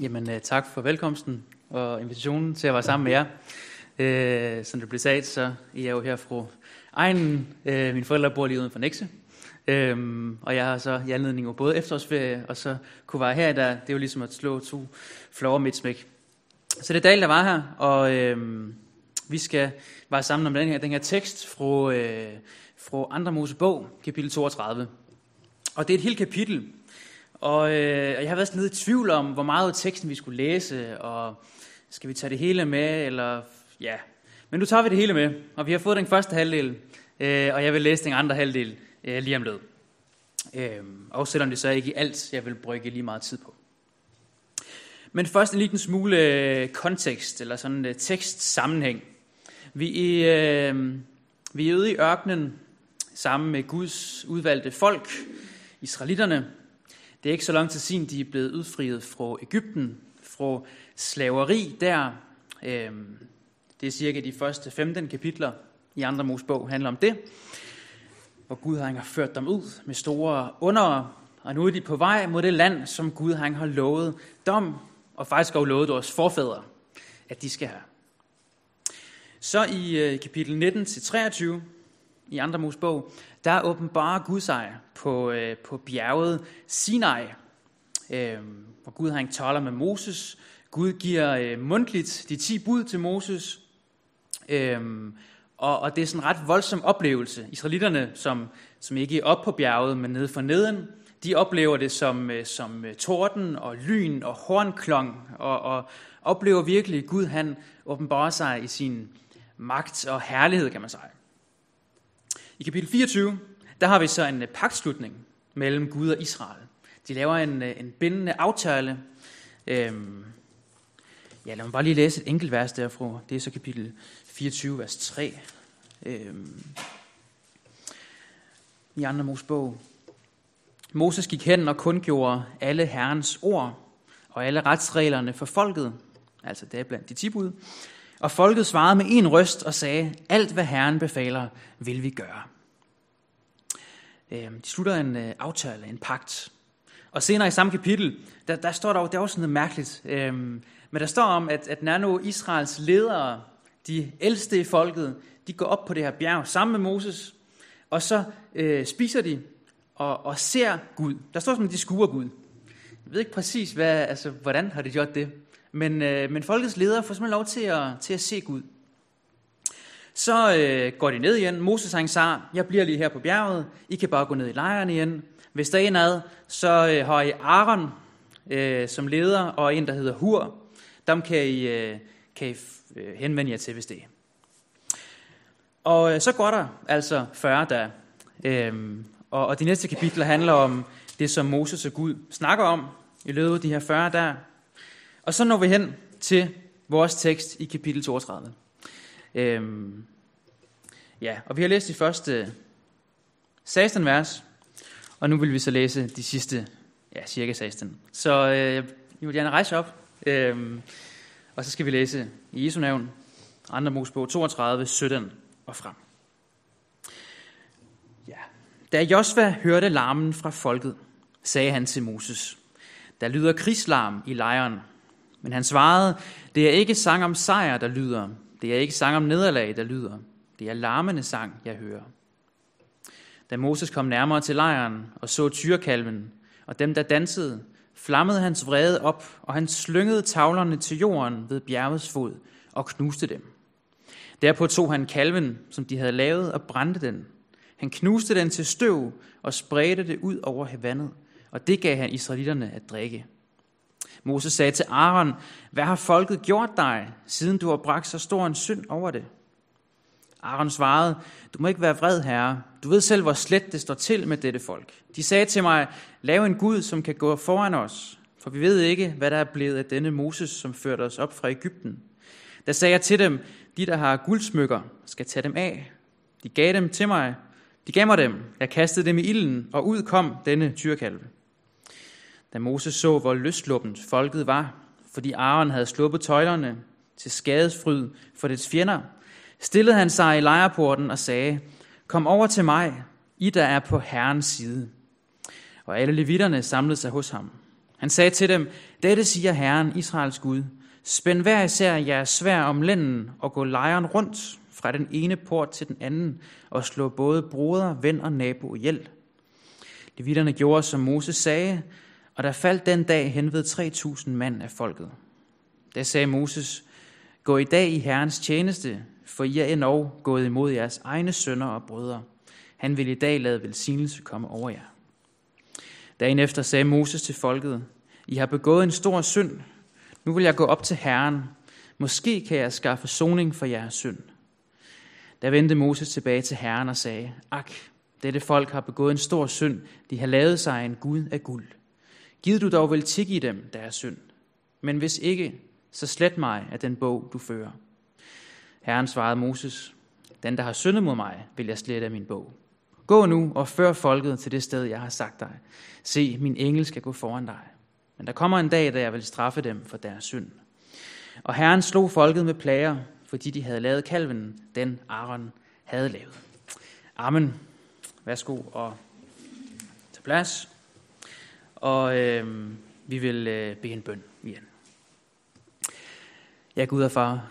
Jamen, øh, tak for velkomsten og invitationen til at være sammen med jer. Øh, som det blev sagt, så I er jo her fra egen. Øh, mine forældre bor lige uden for Nexe. Øh, og jeg har så i anledning af både efterårsferie og så kunne være her, der, det er jo ligesom at slå to flore midt smæk. Så det er Dal, der var her, og øh, vi skal være sammen om den her, den her tekst fra, øh, fra Andre Mosebog, kapitel 32. Og det er et helt kapitel, og øh, jeg har været sådan lidt i tvivl om, hvor meget af teksten vi skulle læse, og skal vi tage det hele med, eller ja. Men nu tager vi det hele med, og vi har fået den første halvdel, øh, og jeg vil læse den andre halvdel øh, lige om lidt. Øh, og selvom det så ikke i alt, jeg vil brygge lige meget tid på. Men først en liten smule øh, kontekst, eller sådan en øh, tekstsammenhæng. Vi er, øh, vi er ude i ørkenen sammen med Guds udvalgte folk, israelitterne, det er ikke så lang tid siden, de er blevet udfriet fra Ægypten, fra slaveri der. Øhm, det er cirka de første 15 kapitler i andre Mosebog handler om det, hvor Gud har ført dem ud med store under, og nu er de på vej mod det land, som Gud har lovet dem, og faktisk har lovet vores forfædre, at de skal have. Så i øh, kapitel 19-23 i andre Mosebog, der åbenbarer Gud sig på, øh, på bjerget Sinai, øh, hvor Gud har en taler med Moses. Gud giver øh, mundtligt de ti bud til Moses, øh, og, og det er sådan en ret voldsom oplevelse. Israelitterne, som, som ikke er op på bjerget, men nede for neden, de oplever det som, øh, som øh, torden og lyn og hornklong, og, og oplever virkelig, at Gud han åbenbarer sig i sin magt og herlighed, kan man sige. I kapitel 24, der har vi så en øh, pagtslutning mellem Gud og Israel. De laver en, øh, en bindende aftale. Øhm, ja, lad mig bare lige læse et enkelt vers derfra. Det er så kapitel 24, vers 3. Øhm, I andre Mosebog. Moses gik hen og kundgjorde alle Herrens ord og alle retsreglerne for folket, altså det er blandt de tibud. Og folket svarede med en røst og sagde, alt hvad Herren befaler, vil vi gøre. Øhm, de slutter en øh, aftale, en pagt. Og senere i samme kapitel, der, der står der, det er også noget mærkeligt, øhm, men der står om, at, at Nano Israels ledere, de ældste i folket, de går op på det her bjerg sammen med Moses, og så øh, spiser de og, og ser Gud. Der står som, at de skuer Gud. Jeg ved ikke præcis, hvad, altså, hvordan har de gjort det. Men, øh, men folkets ledere får simpelthen lov til at, til at se Gud. Så øh, går de ned igen. Moses han sagde, jeg bliver lige her på bjerget. I kan bare gå ned i lejren igen. Hvis der er en ad, så øh, har I Aaron øh, som leder, og en, der hedder Hur. Dem kan I, øh, kan I øh, henvende jer til, hvis det er. Og øh, så går der altså 40 dage. Øhm, og, og de næste kapitler handler om det, som Moses og Gud snakker om i løbet af de her 40 dage. Og så når vi hen til vores tekst i kapitel 32. Øhm, ja, og vi har læst de første 16 vers, og nu vil vi så læse de sidste, ja, cirka 16. Så øh, I vil gerne rejse op, øhm, og så skal vi læse i Jesu navn, andre Mosebog 32, 17 og frem. Ja. Da Josva hørte larmen fra folket, sagde han til Moses, der lyder krigslarm i lejren. Men han svarede, det er ikke sang om sejr, der lyder. Det er ikke sang om nederlag, der lyder. Det er larmende sang, jeg hører. Da Moses kom nærmere til lejren og så tyrekalven og dem, der dansede, flammede hans vrede op, og han slyngede tavlerne til jorden ved bjergets fod og knuste dem. Derpå tog han kalven, som de havde lavet, og brændte den. Han knuste den til støv og spredte det ud over vandet, og det gav han israelitterne at drikke. Moses sagde til Aaron, hvad har folket gjort dig, siden du har bragt så stor en synd over det? Aaron svarede, du må ikke være vred, herre. Du ved selv, hvor slet det står til med dette folk. De sagde til mig, lav en Gud, som kan gå foran os, for vi ved ikke, hvad der er blevet af denne Moses, som førte os op fra Ægypten. Da sagde jeg til dem, de der har guldsmykker, skal tage dem af. De gav dem til mig. De gav mig dem. Jeg kastede dem i ilden, og ud kom denne tyrkalve. Da Moses så, hvor løsluppent folket var, fordi Aaron havde sluppet tøjlerne til skadesfryd for dets fjender, stillede han sig i lejrporten og sagde, Kom over til mig, I der er på Herrens side. Og alle levitterne samlede sig hos ham. Han sagde til dem, dette siger Herren, Israels Gud. Spænd hver især jeres svær om lænden og gå lejren rundt fra den ene port til den anden og slå både broder, ven og nabo ihjel. Levitterne gjorde, som Moses sagde, og der faldt den dag hen ved 3.000 mand af folket. Da sagde Moses, gå i dag i Herrens tjeneste, for I er endnu gået imod jeres egne sønner og brødre. Han vil i dag lade velsignelse komme over jer. Dagen efter sagde Moses til folket, I har begået en stor synd. Nu vil jeg gå op til Herren. Måske kan jeg skaffe soning for jeres synd. Da vendte Moses tilbage til Herren og sagde, Ak, dette folk har begået en stor synd. De har lavet sig en Gud af guld. Giv du dog vel i dem deres synd. Men hvis ikke, så slet mig af den bog, du fører. Herren svarede Moses, den, der har syndet mod mig, vil jeg slette af min bog. Gå nu og før folket til det sted, jeg har sagt dig. Se, min engel skal gå foran dig. Men der kommer en dag, da jeg vil straffe dem for deres synd. Og Herren slog folket med plager, fordi de havde lavet kalven, den Aaron havde lavet. Amen. Værsgo og til plads. Og øh, vi vil øh, bede en bøn igen. Ja, Gud og far,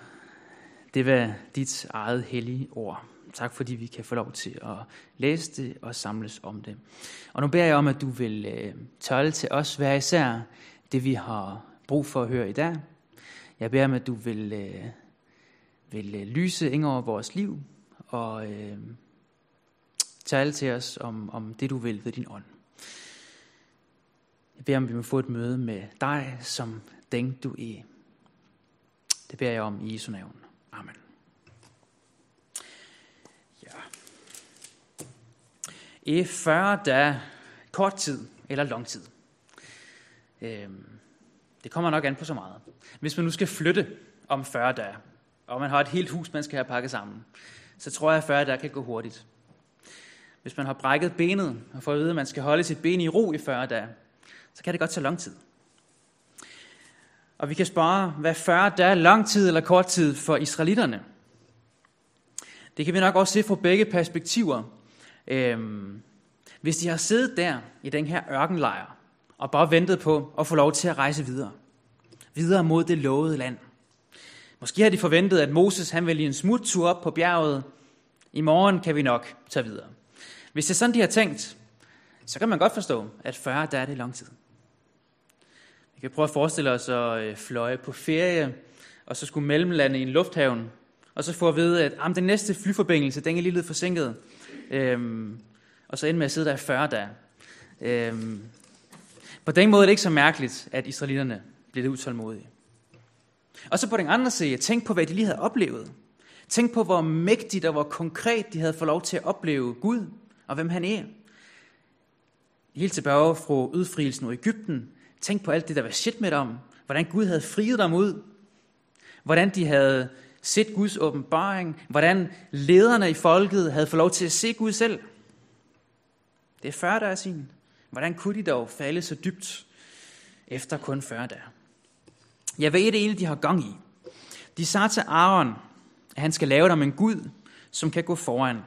det var dit eget hellige ord. Tak fordi vi kan få lov til at læse det og samles om det. Og nu beder jeg om, at du vil øh, tølle til os hver især det, vi har brug for at høre i dag. Jeg beder om, at du vil, øh, vil øh, lyse ind over vores liv og øh, tale til os om, om det, du vil ved din ånd. Jeg beder om, vi må få et møde med dig, som den du er. Det beder jeg om i Jesu navn. Amen. Ja. i 40 dage, kort tid eller lang tid. Øhm, det kommer nok an på så meget. Hvis man nu skal flytte om 40 dage, og man har et helt hus, man skal have pakket sammen, så tror jeg, at 40 dage kan gå hurtigt. Hvis man har brækket benet og får at vide, at man skal holde sit ben i ro i 40 dage, så kan det godt tage lang tid. Og vi kan spørge, hvad 40 dage er lang tid eller kort tid for israelitterne? Det kan vi nok også se fra begge perspektiver. Øhm, hvis de har siddet der i den her ørkenlejr, og bare ventet på at få lov til at rejse videre, videre mod det lovede land. Måske har de forventet, at Moses han vil i en smuttur op på bjerget. I morgen kan vi nok tage videre. Hvis det er sådan, de har tænkt, så kan man godt forstå, at 40 der er det lang tid. Vi kan prøve at forestille os at øh, fløje på ferie, og så skulle mellemlande i en lufthavn, og så få at vide, at den næste flyforbindelse, den er lige lidt forsinket. Øhm, og så ende med at sidde der i 40 dage. Øhm, på den måde er det ikke så mærkeligt, at israelitterne blev lidt utålmodige. Og så på den anden side, tænk på, hvad de lige havde oplevet. Tænk på, hvor mægtigt og hvor konkret de havde fået lov til at opleve Gud, og hvem han er. Helt tilbage fra udfrielsen i Ægypten. Tænk på alt det, der var shit med dem. Hvordan Gud havde friet dem ud. Hvordan de havde set Guds åbenbaring, hvordan lederne i folket havde fået lov til at se Gud selv. Det er 40 dage siden. Hvordan kunne de dog falde så dybt efter kun 40 dage? Jeg ved det egentlig, de har gang i. De sagde til Aaron, at han skal lave dem en Gud, som kan gå foran.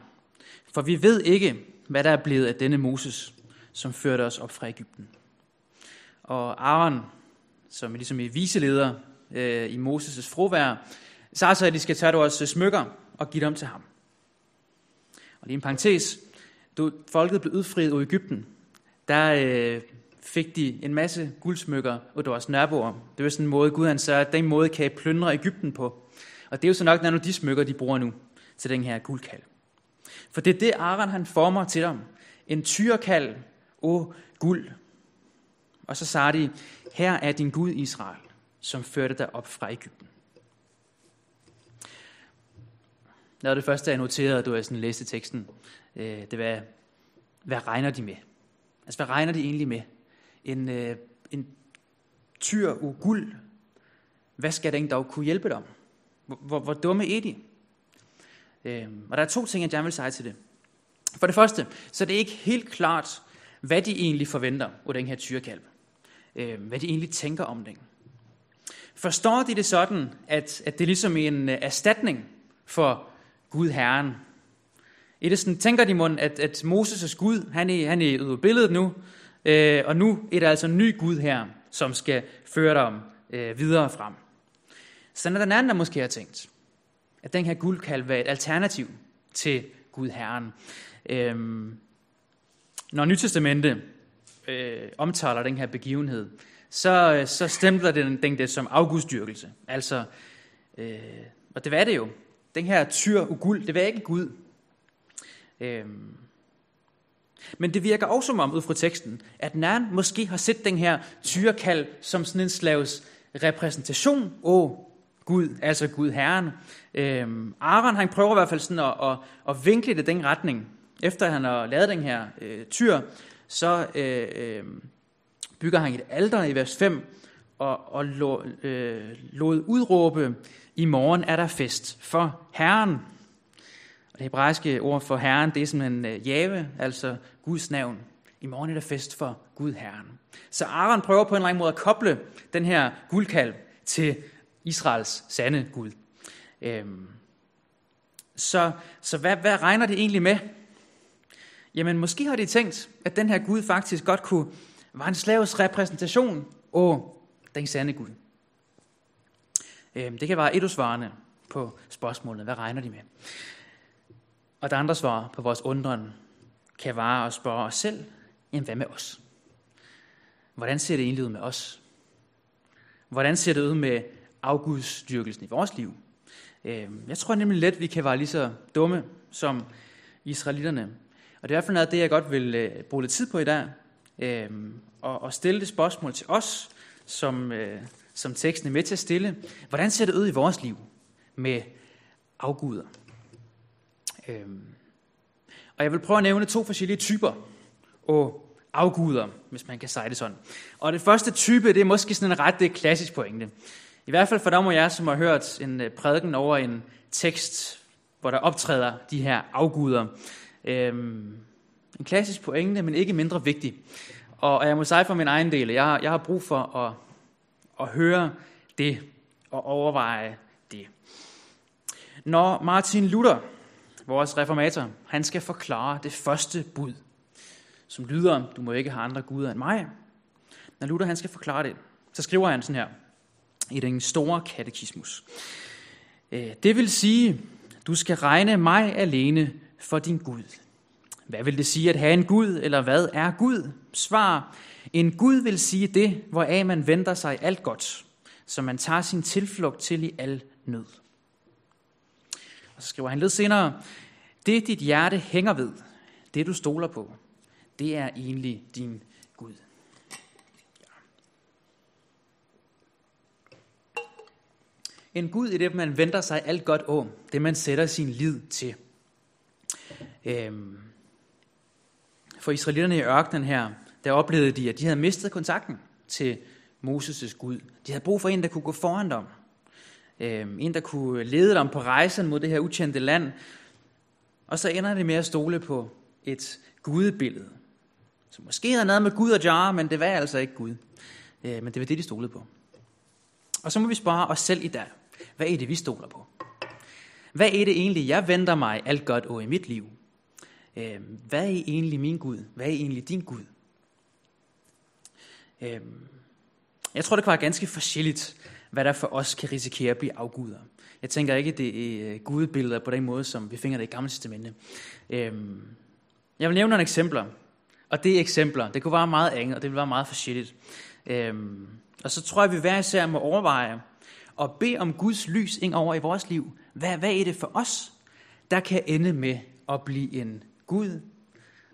For vi ved ikke, hvad der er blevet af denne Moses, som førte os op fra Ægypten. Og Aaron, som er ligesom i viseleder øh, i Moses' frovær, så så, at de skal tage deres øh, smykker og give dem til ham. Og lige en parentes, da folket blev udfriet ud Ægypten, der øh, fik de en masse guldsmykker af deres naboer. Det var sådan en måde, Gud han sagde, at den måde kan jeg plyndre Ægypten på. Og det er jo så nok nogle af de smykker, de bruger nu til den her guldkald. For det er det, Aaron han former til dem. En tyrkald og guld. Og så sagde de, her er din Gud Israel, som førte dig op fra Ægypten. Når det første, jeg noterede, da jeg sådan læste teksten, øh, det var, hvad regner de med? Altså, hvad regner de egentlig med? En, øh, en tyr og guld, hvad skal den dog kunne hjælpe dem? Hvor, hvor, dumme er de? Øhm, og der er to ting, jeg gerne vil sige til det. For det første, så det er det ikke helt klart, hvad de egentlig forventer af den her tyrekalv øh, hvad de egentlig tænker om den. Forstår de det sådan, at, at det er ligesom en øh, erstatning for Gud Herren. Er det sådan, tænker de mund, at, at Moses' Gud, han er, han er ude af billedet nu, øh, og nu er der altså en ny Gud her, som skal føre dem øh, videre frem. Så når den anden der måske har tænkt, at den her guld kan være et alternativ til Gud Herren. Øhm, når Nytestamentet øh, omtaler den her begivenhed, så, øh, så stempler den, den det som augustdyrkelse. Altså, øh, og det var det jo. Den her tyr uguld, det var ikke Gud. Øh, men det virker også som om, ud fra teksten, at Nern måske har set den her tyrekald som sådan en slags repræsentation af Gud, altså Gud Herren. Øhm, Aaron han prøver i hvert fald sådan at, at, at vinkle det den retning. Efter han har lavet den her øh, tyr, så øh, øh, bygger han et alter i vers 5, og, og lå, øh, lod udråbe, i morgen er der fest for Herren. Og det hebraiske ord for Herren, det er simpelthen øh, Jave, altså Guds navn. I morgen er der fest for Gud Herren. Så Aaron prøver på en eller anden måde at koble den her guldkalv til Israels sande Gud. Øhm, så så hvad, hvad regner det egentlig med? Jamen måske har de tænkt, at den her Gud faktisk godt kunne var en slaves repræsentation af den sande Gud. Øhm, det kan være et af svarene på spørgsmålet. Hvad regner de med? Og der andre svar på vores undren kan være at spørge os selv, jamen hvad med os? Hvordan ser det egentlig ud med os? Hvordan ser det ud med afgudsdyrkelsen i vores liv? Øhm, jeg tror nemlig let, vi kan være lige så dumme som israelitterne. Og det er i hvert fald noget af det, jeg godt vil øh, bruge lidt tid på i dag. øh, og og stille det spørgsmål til os, som, øh, som teksten er med til at stille. Hvordan ser det ud i vores liv med afguder? Øh, og jeg vil prøve at nævne to forskellige typer af afguder, hvis man kan sige det sådan. Og det første type, det er måske sådan en ret det klassisk pointe. I hvert fald for dem af jer, som har hørt en øh, prædiken over en tekst, hvor der optræder de her afguder. Øhm, en klassisk pointe, men ikke mindre vigtig. Og jeg må sige for min egen del, jeg, jeg har brug for at, at høre det og overveje det. Når Martin Luther, vores reformator, han skal forklare det første bud, som lyder, du må ikke have andre guder end mig. Når Luther han skal forklare det, så skriver han sådan her i den store katekismus. Øh, det vil sige, du skal regne mig alene for din Gud. Hvad vil det sige at have en Gud, eller hvad er Gud? Svar, en Gud vil sige det, hvoraf man venter sig alt godt, som man tager sin tilflugt til i al nød. Og så skriver han lidt senere, det dit hjerte hænger ved, det du stoler på, det er egentlig din Gud. En Gud er det, man venter sig alt godt om, det man sætter sin lid til. Øhm, for israelitterne i ørkenen her, der oplevede de, at de havde mistet kontakten til Moses' Gud. De havde brug for en, der kunne gå foran dem. Øhm, en, der kunne lede dem på rejsen mod det her ukendte land. Og så ender det med at stole på et gudebillede. Så måske havde noget med Gud og jar, men det var altså ikke Gud. Øh, men det var det, de stolede på. Og så må vi spørge os selv i dag. Hvad er det, vi stoler på? Hvad er det egentlig, jeg venter mig alt godt over i mit liv? Øh, hvad er egentlig min Gud? Hvad er egentlig din Gud? Øh, jeg tror, det kan være ganske forskelligt, hvad der for os kan risikere at blive afguder. Jeg tænker ikke, det er øh, gudebilleder på den måde, som vi finder det i Gamle Testamente. Øh, jeg vil nævne nogle eksempler. Og det er eksempler. Det kunne være meget andet, og det vil være meget forskelligt. Øhm, og så tror jeg, vi hver især må overveje og bede om Guds lys ind over i vores liv. Hvad, hvad er det for os, der kan ende med at blive en Gud,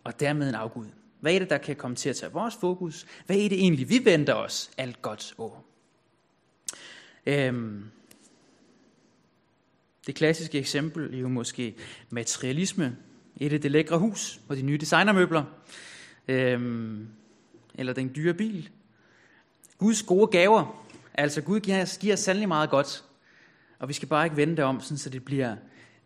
og dermed en afgud? Hvad er det, der kan komme til at tage vores fokus? Hvad er det egentlig, vi venter os alt godt over? Øhm, det klassiske eksempel er jo måske materialisme. Et af det lækre hus og de nye designermøbler. Øhm, eller den dyre bil. Guds gode gaver. Altså Gud giver, giver sandelig meget godt. Og vi skal bare ikke vende det om, sådan, så det bliver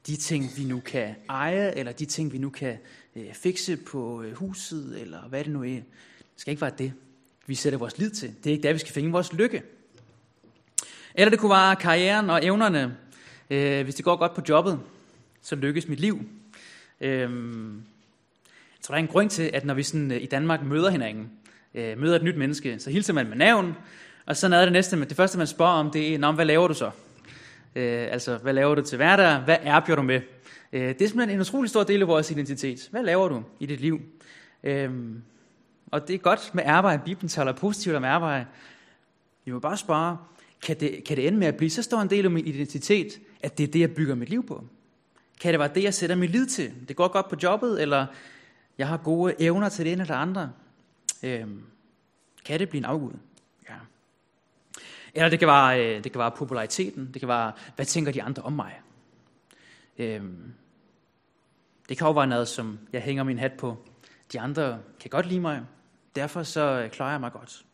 de ting, vi nu kan eje, eller de ting, vi nu kan øh, fikse på øh, huset, eller hvad det nu er. Det skal ikke være det, vi sætter vores lid til. Det er ikke der, vi skal finde vores lykke. Eller det kunne være karrieren og evnerne. Øh, hvis det går godt på jobbet, så lykkes mit liv. Øh, jeg tror, der er en grund til, at når vi sådan, øh, i Danmark møder hinanden, øh, møder et nyt menneske, så hilser man med navn, og så er det næste, det første man spørger om, det er, Nå, hvad laver du så? Øh, altså, hvad laver du til hverdag? Hvad erbjør du med? Øh, det er simpelthen en utrolig stor del af vores identitet. Hvad laver du i dit liv? Øh, og det er godt med arbejde. Bibelen taler positivt om arbejde. Vi må bare spørge, kan det, kan det ende med at blive så stor en del af min identitet, at det er det, jeg bygger mit liv på? Kan det være det, jeg sætter min lid til? Det går godt på jobbet, eller jeg har gode evner til det ene eller andre? Øhm, kan det blive en afgud? Eller det kan, være, øh, det kan være populariteten. Det kan være, hvad tænker de andre om mig? Øhm, det kan også være noget, som jeg hænger min hat på. De andre kan godt lide mig. Derfor så øh, klarer jeg mig godt.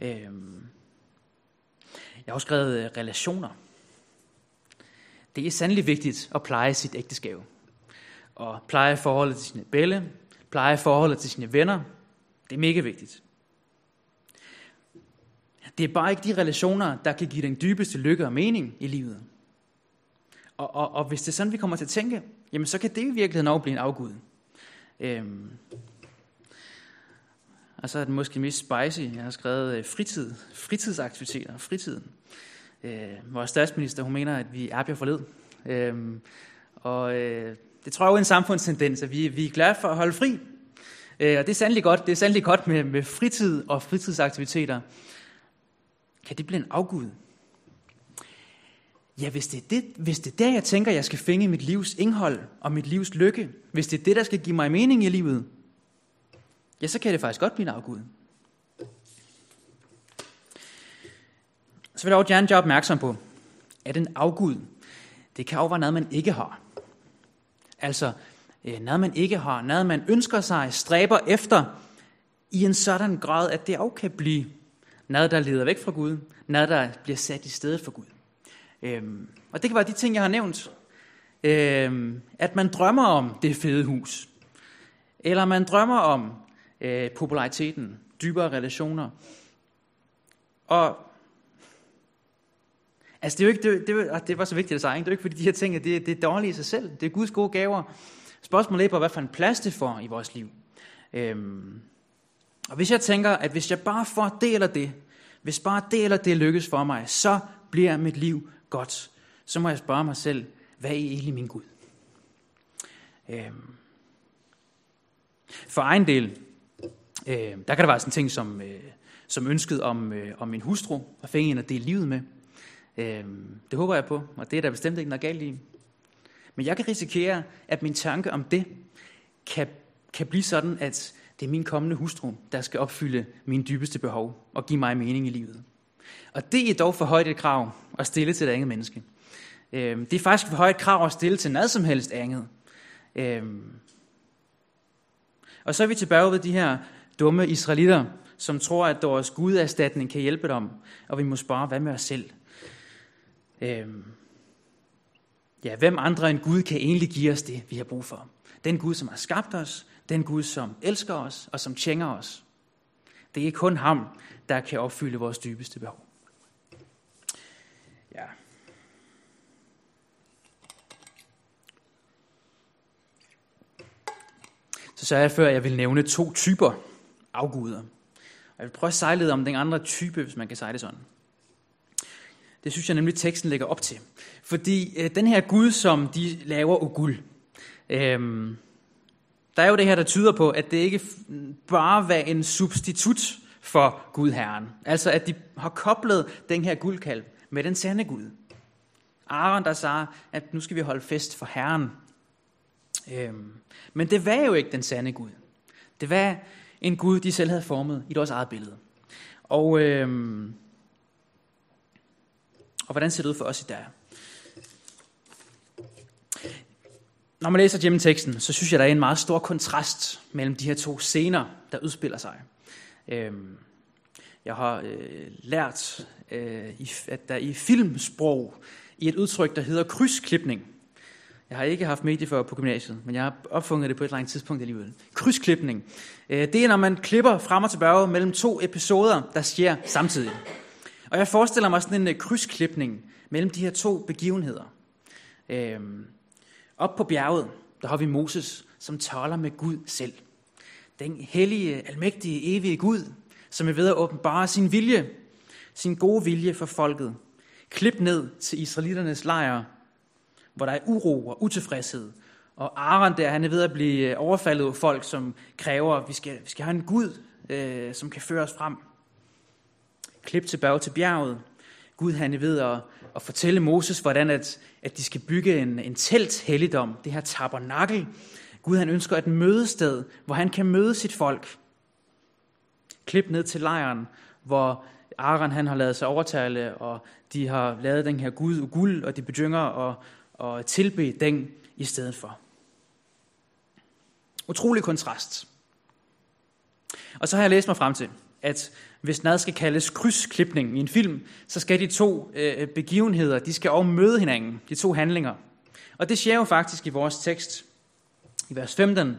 Øhm, jeg har også skrevet øh, relationer. Det er sandelig vigtigt at pleje sit ægteskab. Og pleje forholdet til sine bælle, pleje forholdet til sine venner. Det er mega vigtigt. Det er bare ikke de relationer, der kan give den dybeste lykke og mening i livet. Og, og, og hvis det er sådan, vi kommer til at tænke, jamen så kan det i virkeligheden også blive en afgud. Øhm, og så er det måske mest spicy. Jeg har skrevet øh, fritid, fritidsaktiviteter, fritiden. Øh, vores statsminister, hun mener, at vi er bliver forled. Øh, og øh, det tror jeg er en samfundstendens, at vi, vi er glade for at holde fri. Øh, og det er sandelig godt, det er sandelig godt med, med fritid og fritidsaktiviteter. Kan det blive en afgud? Ja, hvis det, er det, hvis det er der, jeg tænker, jeg skal finde mit livs indhold og mit livs lykke, hvis det er det, der skal give mig mening i livet, ja, så kan det faktisk godt blive en afgud. Så vil jeg også gerne gøre opmærksom på, at en afgud, det kan også være noget, man ikke har. Altså, øh, noget man ikke har, noget man ønsker sig, stræber efter, i en sådan grad, at det også kan blive noget, der leder væk fra Gud, noget, der bliver sat i stedet for Gud. Øhm, og det kan være de ting, jeg har nævnt. Øhm, at man drømmer om det fede hus, eller man drømmer om øh, populariteten, dybere relationer. Og altså det er jo ikke, det, det, ah, det var så vigtigt at sige, det er jo ikke fordi de her ting, det, det er dårligt i sig selv. Det er Guds gode gaver. Spørgsmålet er på, hvad for en plads det får i vores liv. Øhm, og hvis jeg tænker, at hvis jeg bare får det eller det, hvis bare det eller det lykkes for mig, så bliver mit liv godt. Så må jeg spørge mig selv, hvad er egentlig min Gud? Øhm, for egen del, Øh, der kan der være sådan ting som, øh, som ønsket om, øh, om min hustru, og fænge en at dele livet med. Øh, det håber jeg på, og det er der bestemt ikke noget galt i. Men jeg kan risikere, at min tanke om det kan, kan blive sådan, at det er min kommende hustru, der skal opfylde mine dybeste behov og give mig mening i livet. Og det er dog for højt et krav at stille til et andet menneske. Øhm, det er faktisk for højt et krav at stille til noget som helst andet. Øhm. Og så er vi tilbage ved de her dumme israelitter, som tror, at deres guderstatning kan hjælpe dem, og vi må spørge, hvad med os selv? Øhm, ja, hvem andre end Gud kan egentlig give os det, vi har brug for? Den Gud, som har skabt os, den Gud, som elsker os og som tjener os. Det er kun ham, der kan opfylde vores dybeste behov. Ja. Så sagde jeg før, at jeg vil nævne to typer afguder. Og jeg vil prøve at sejle lidt om den andre type, hvis man kan sejle sådan. Det synes jeg nemlig, teksten lægger op til. Fordi øh, den her Gud, som de laver og guld, øh, der er jo det her, der tyder på, at det ikke bare var en substitut for Gud Herren. Altså at de har koblet den her guldkalv med den sande Gud. Aaron, der sagde, at nu skal vi holde fest for Herren. Øhm, men det var jo ikke den sande Gud. Det var en Gud, de selv havde formet i deres eget billede. Og, øhm, og hvordan ser det ud for os i dag? Når man læser gennem teksten, så synes jeg, der er en meget stor kontrast mellem de her to scener, der udspiller sig. Øhm, jeg har øh, lært, øh, at der i filmsprog, i et udtryk, der hedder krydsklipning, jeg har ikke haft medie på gymnasiet, men jeg har opfundet det på et eller andet tidspunkt alligevel. Krydsklipning. Øh, det er, når man klipper frem og tilbage mellem to episoder, der sker samtidig. Og jeg forestiller mig sådan en øh, krydsklipning mellem de her to begivenheder. Øhm, op på bjerget, der har vi Moses, som taler med Gud selv. den hellige, almægtige, evige Gud, som er ved at åbenbare sin vilje, sin gode vilje for folket. Klip ned til israeliternes lejr, hvor der er uro og utilfredshed. Og Aaron der, han er ved at blive øh, overfaldet af folk, som kræver, at vi skal, vi skal have en Gud, øh, som kan føre os frem. Klip tilbage til bjerget. Gud han er ved at, at fortælle Moses, hvordan at, at de skal bygge en, en telt helligdom, det her tabernakel. Gud han ønsker et mødested, hvor han kan møde sit folk. Klip ned til lejren, hvor Aaron han har lavet sig overtale, og de har lavet den her Gud og guld, og de begynder at, at tilbe den i stedet for. Utrolig kontrast. Og så har jeg læst mig frem til, at hvis noget skal kaldes krydsklipning i en film, så skal de to øh, begivenheder, de skal også møde hinanden, de to handlinger. Og det sker jo faktisk i vores tekst. I vers 15.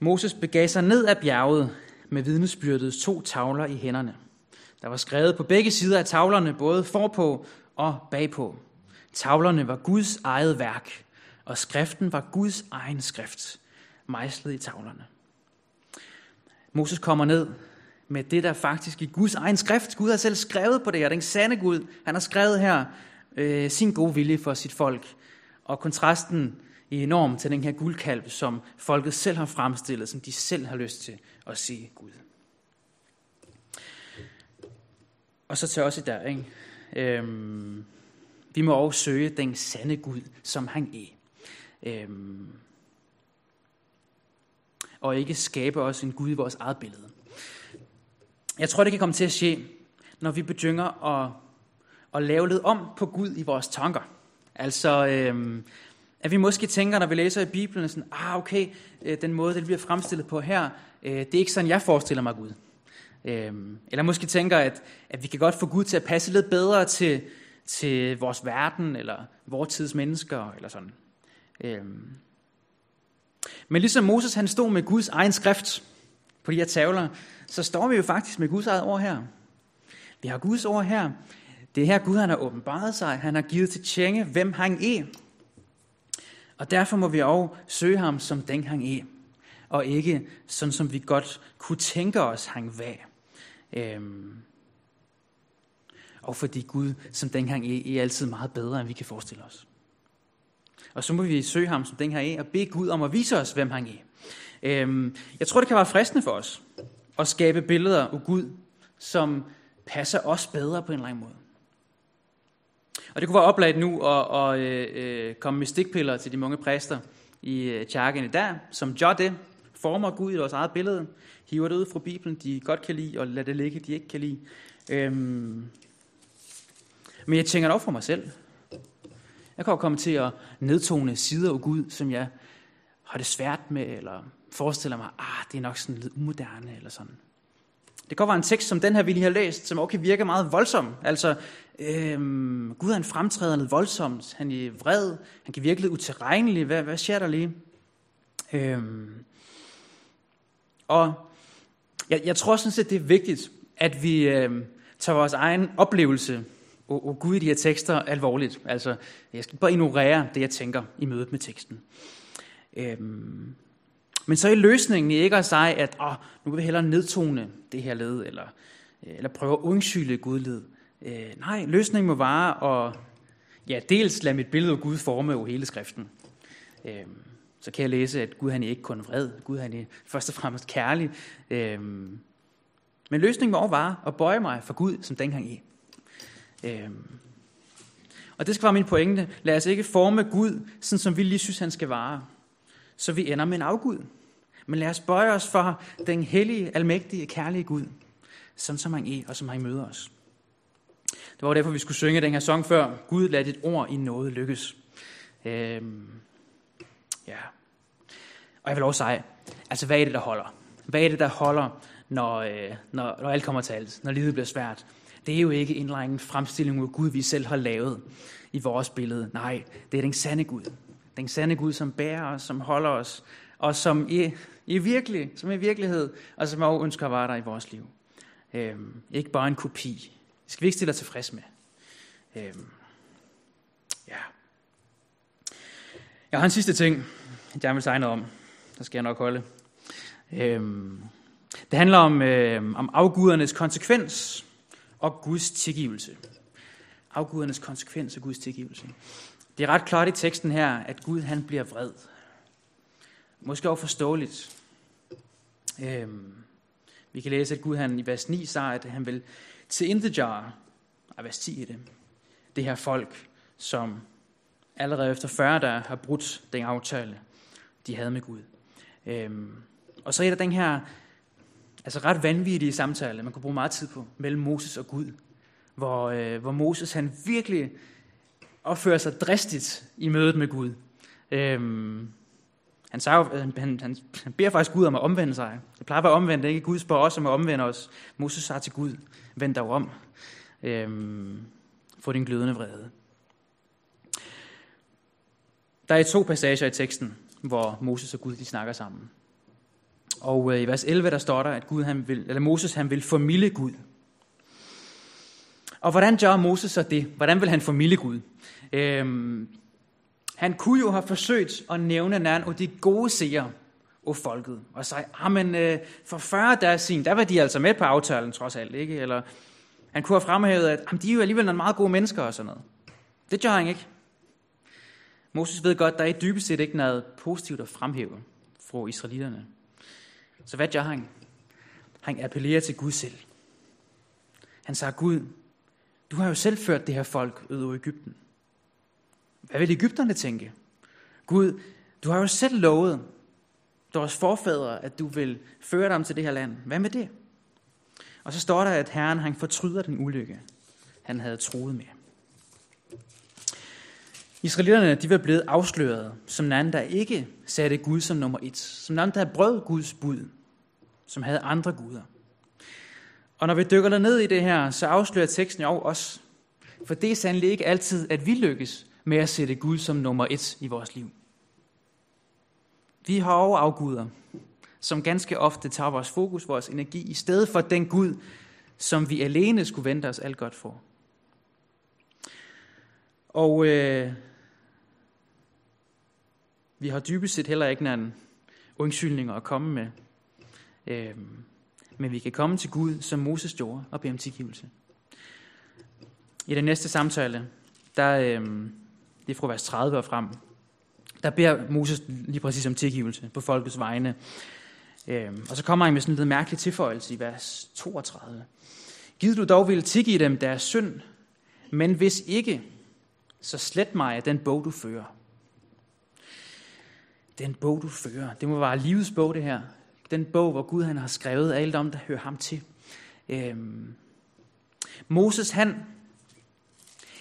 Moses begav sig ned af bjerget med vidnesbyrdets to tavler i hænderne. Der var skrevet på begge sider af tavlerne, både forpå og bagpå. Tavlerne var Guds eget værk, og skriften var Guds egen skrift, mejslet i tavlerne. Moses kommer ned med det, der faktisk i Guds egen skrift. Gud har selv skrevet på det her. Den sande Gud, han har skrevet her øh, sin gode vilje for sit folk. Og kontrasten er enorm til den her guldkalv, som folket selv har fremstillet, som de selv har lyst til at se Gud. Og så til os i dag, ikke? Øhm, vi må også søge den sande Gud, som han er. Øhm, og ikke skabe os en Gud i vores eget billede. Jeg tror, det kan komme til at ske, når vi begynder at, at lave lidt om på Gud i vores tanker. Altså, øhm, at vi måske tænker, når vi læser i Bibelen, sådan, ah, okay, øh, den måde, det bliver fremstillet på her, øh, det er ikke sådan, jeg forestiller mig Gud. Øhm, eller måske tænker, at, at vi kan godt få Gud til at passe lidt bedre til, til vores verden, eller vores tids mennesker, eller sådan. Øhm. Men ligesom Moses han stod med Guds egen skrift på de her tavler, så står vi jo faktisk med Guds eget ord her. Vi har Guds ord her. Det er her Gud han har åbenbaret sig. Han har givet til tjenge, hvem han er. Og derfor må vi også søge ham som den han er. Og ikke sådan som vi godt kunne tænke os han var. Øhm. Og fordi Gud som den han er, er altid meget bedre end vi kan forestille os. Og så må vi søge ham som den her er, og bede Gud om at vise os, hvem han er. Øhm, jeg tror, det kan være fristende for os at skabe billeder af Gud, som passer os bedre på en eller anden måde. Og det kunne være opladt nu at, at, at, komme med stikpiller til de mange præster i øh, kirken i dag, som gør det, former Gud i vores eget billede, hiver det ud fra Bibelen, de godt kan lide, og lader det ligge, de ikke kan lide. Øhm, men jeg tænker det op for mig selv. Jeg kan jo komme til at nedtone sider af Gud, som jeg har det svært med, eller forestiller mig, ah, det er nok sådan lidt umoderne, eller sådan. Det kan være en tekst som den her, vi lige har læst, som også kan virke meget voldsom. Altså, øhm, Gud er en fremtrædende voldsomt. Han er vred. Han kan virke lidt utilregnelig, Hvad, hvad sker der lige? Øhm, og jeg, jeg tror sådan set, det er vigtigt, at vi øhm, tager vores egen oplevelse og, og Gud i de her tekster alvorligt. Altså, jeg skal bare ignorere det, jeg tænker i mødet med teksten. Øhm, men så er løsningen ikke at sige, at åh, nu vil vi hellere nedtone det her led, eller, øh, eller prøve at undskylde gudled. Øh, nej, løsningen må være at ja, dels lade mit billede af Gud forme over hele skriften. Øhm, så kan jeg læse, at Gud han er ikke kun vred, Gud han er først og fremmest kærlig. Øhm, men løsningen må også være at bøje mig for Gud, som dengang i. er. Øhm, og det skal være min pointe. Lad os ikke forme Gud, sådan som vi lige synes, han skal vare. Så vi ender med en afgud. Men lad os bøje os for den hellige, almægtige, kærlige Gud, sådan som han er, og som han møder os. Det var derfor, vi skulle synge den her sang før. Gud, lad dit ord i noget lykkes. Øhm, ja. Og jeg vil også sige, altså hvad er det, der holder? Hvad er det, der holder, når, øh, når, når alt kommer til alt, når livet bliver svært? Det er jo ikke en eller anden fremstilling af Gud, vi selv har lavet i vores billede. Nej, det er den sande Gud. Den sande Gud, som bærer os, som holder os, og som i, i virkelig, som i virkelighed, og som også ønsker at være der i vores liv. Øhm, ikke bare en kopi. Det skal vi ikke stille os tilfreds med. Øhm, ja. Jeg har en sidste ting, jeg vil sige noget om. Der skal jeg nok holde. Øhm, det handler om, øh, om afgudernes konsekvens og Guds tilgivelse. Afgudernes konsekvens og Guds tilgivelse. Det er ret klart i teksten her, at Gud han bliver vred. Måske også forståeligt. Øhm, vi kan læse, at Gud han i vers 9 sagde, at han vil til intet jar, og vers 10 i det, det her folk, som allerede efter 40 der har brudt den aftale, de havde med Gud. Øhm, og så er der den her altså ret vanvittige samtale, man kunne bruge meget tid på, mellem Moses og Gud, hvor, øh, hvor Moses han virkelig opfører sig dristigt i mødet med Gud. Øhm, han, sagde, øh, han, han, han beder faktisk Gud om at omvende sig. Det plejer at være omvendt, ikke? Gud spørger os om at omvende os. Moses sagde til Gud, vend dig om. Øhm, få din glødende vrede. Der er to passager i teksten, hvor Moses og Gud de snakker sammen. Og øh, i vers 11, der står der, at Gud, han vil, eller Moses han vil formilde Gud. Og hvordan gør Moses så det? Hvordan vil han formilde Gud? Øhm, han kunne jo have forsøgt at nævne nærmere og de gode seere og folket, og sige, amen, men øh, for 40 dage siden, der var de altså med på aftalen trods alt, ikke? Eller han kunne have fremhævet, at de er jo alligevel nogle meget gode mennesker og sådan noget. Det gør han ikke. Moses ved godt, der er dybest set ikke noget positivt at fremhæve fra israelitterne. Så hvad gør han? Han appellerer til Gud selv. Han siger, Gud, du har jo selv ført det her folk ud over Ægypten. Hvad vil Ægypterne tænke? Gud, du har jo selv lovet deres forfædre, at du vil føre dem til det her land. Hvad med det? Og så står der, at Herren han fortryder den ulykke, han havde troet med. Israelitterne de var blevet afsløret som nogen, der ikke satte Gud som nummer et. Som nogen, der brød Guds bud, som havde andre guder. Og når vi dykker ned i det her, så afslører teksten jo også, for det er sandelig ikke altid, at vi lykkes med at sætte Gud som nummer et i vores liv. Vi har også afguder, som ganske ofte tager vores fokus, vores energi, i stedet for den Gud, som vi alene skulle vente os alt godt for. Og øh, vi har dybest set heller ikke nogen undskyldninger at komme med. Øh, men vi kan komme til Gud, som Moses gjorde, og bede om tilgivelse. I den næste samtale, der, øh, det er fra vers 30 og frem, der beder Moses lige præcis om tilgivelse på folkets vegne. Øh, og så kommer han med sådan en lidt mærkelig tilføjelse i vers 32. Giv du dog vil tilgive dem deres synd, men hvis ikke, så slet mig af den bog, du fører. Den bog, du fører. Det må være livets bog, det her. Den bog, hvor Gud han har skrevet alt om, der hører ham til. Øhm, Moses, han,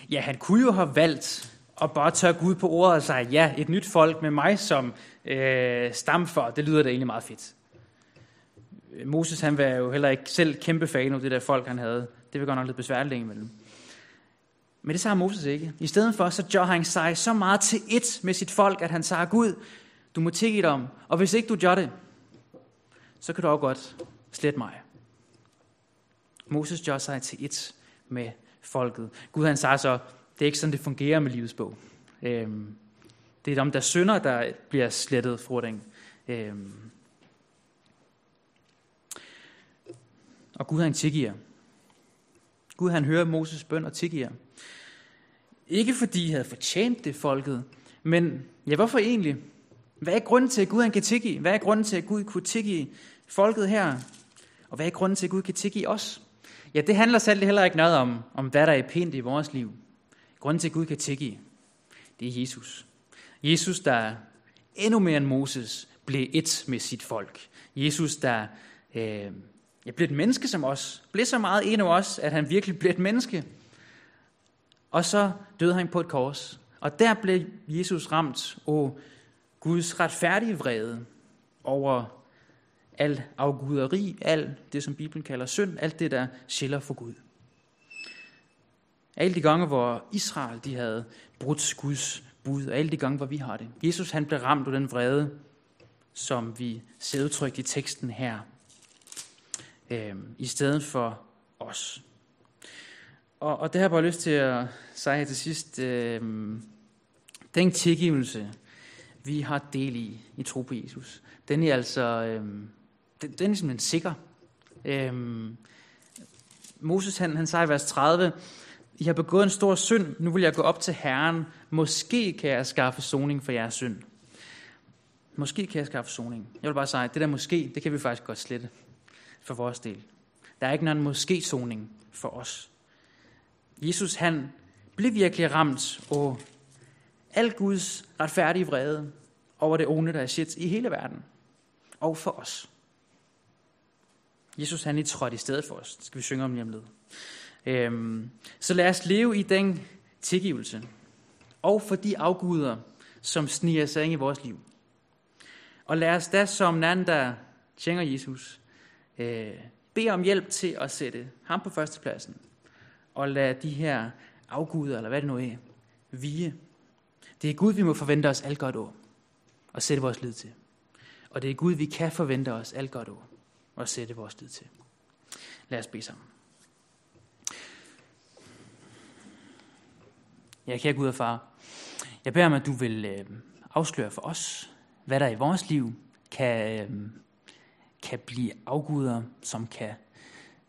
ja, han kunne jo have valgt at bare tørre Gud på ordet og sige, ja, et nyt folk med mig som øh, stamfor, det lyder da egentlig meget fedt. Moses han var jo heller ikke selv kæmpe fan af det der folk, han havde. Det var godt nok lidt besværligt imellem. Men det sagde Moses ikke. I stedet for, så gør han sig så meget til et med sit folk, at han sagde, Gud, du må tilgive dem, og hvis ikke du gør det, så kan du også godt slet mig. Moses gør sig til et med folket. Gud han sagde så, det er ikke sådan, det fungerer med livets bog. Øhm, det er dem, der synder, der bliver slettet fra den. Øhm, og Gud han tilgiver. Gud han hører Moses bøn og tilgiver. Ikke fordi de havde fortjent det folket, men ja, hvorfor egentlig? Hvad er grunden til, at Gud han kan tilgive? Hvad er grunden til, at Gud kunne tilgive folket her? Og hvad er grunden til, at Gud kan tilgive os? Ja, det handler selv heller ikke noget om, om hvad der er pænt i vores liv. Grunden til, at Gud kan tilgive, det er Jesus. Jesus, der endnu mere end Moses blev et med sit folk. Jesus, der øh, jeg blev et menneske som os. Blev så meget en af os, at han virkelig blev et menneske. Og så døde han på et kors. Og der blev Jesus ramt af Guds retfærdige vrede over al afguderi, alt det, som Bibelen kalder synd, alt det, der skiller for Gud. Alle de gange, hvor Israel de havde brudt Guds bud, og alle de gange, hvor vi har det. Jesus han blev ramt af den vrede, som vi ser udtrykt i teksten her øh, i stedet for os. Og, og det har jeg bare lyst til at sige her til sidst. Øh, den tilgivelse, vi har del i, i tro på Jesus, den er altså, øh, den, den er simpelthen sikker. Øh, Moses han, han sagde i vers 30, I har begået en stor synd, nu vil jeg gå op til Herren. Måske kan jeg skaffe soning for jeres synd. Måske kan jeg skaffe soning. Jeg vil bare sige, det der måske, det kan vi faktisk godt slette for vores del. Der er ikke nogen måske-soning for os. Jesus han blev virkelig ramt og al Guds retfærdige vrede over det onde, der er sket i hele verden. Og for os. Jesus han er trådt i stedet for os. Det skal vi synge om lige om lidt. Øhm, så lad os leve i den tilgivelse. Og for de afguder, som sniger sig ind i vores liv. Og lad os da som nanden, der tjener Jesus, øh, bede om hjælp til at sætte ham på førstepladsen. Og lad de her afguder, eller hvad det nu er, vige. Det er Gud, vi må forvente os alt godt over og sætte vores lid til. Og det er Gud, vi kan forvente os alt godt over og sætte vores lid til. Lad os bede sammen. Ja, kære Gud og far, jeg beder om, at du vil øh, afsløre for os, hvad der i vores liv kan, øh, kan blive afguder, som kan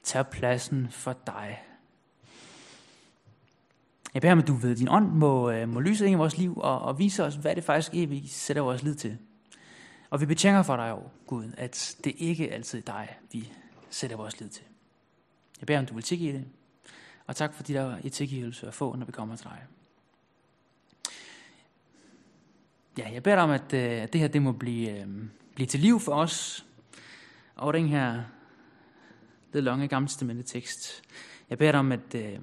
tage pladsen for dig. Jeg beder om, at du ved din ånd må, øh, må lyse ind i vores liv og, og vise os, hvad det faktisk er, vi sætter vores lid til. Og vi betjener for dig, Gud, at det ikke altid er dig, vi sætter vores lid til. Jeg beder om, du vil tilgive det. Og tak for de der i tilgivelse at få, når vi kommer til dig. Ja, jeg beder dig om, at, øh, at det her det må blive, øh, blive til liv for os. Og den her lidt lange gamle tekst. Jeg beder dig om, at øh,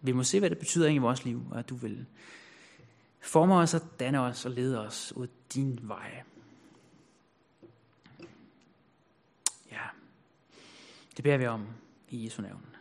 vi må se, hvad det betyder i vores liv, og at du vil forme os og danne os og lede os ud din vej. Ja, det beder vi om i Jesu navn.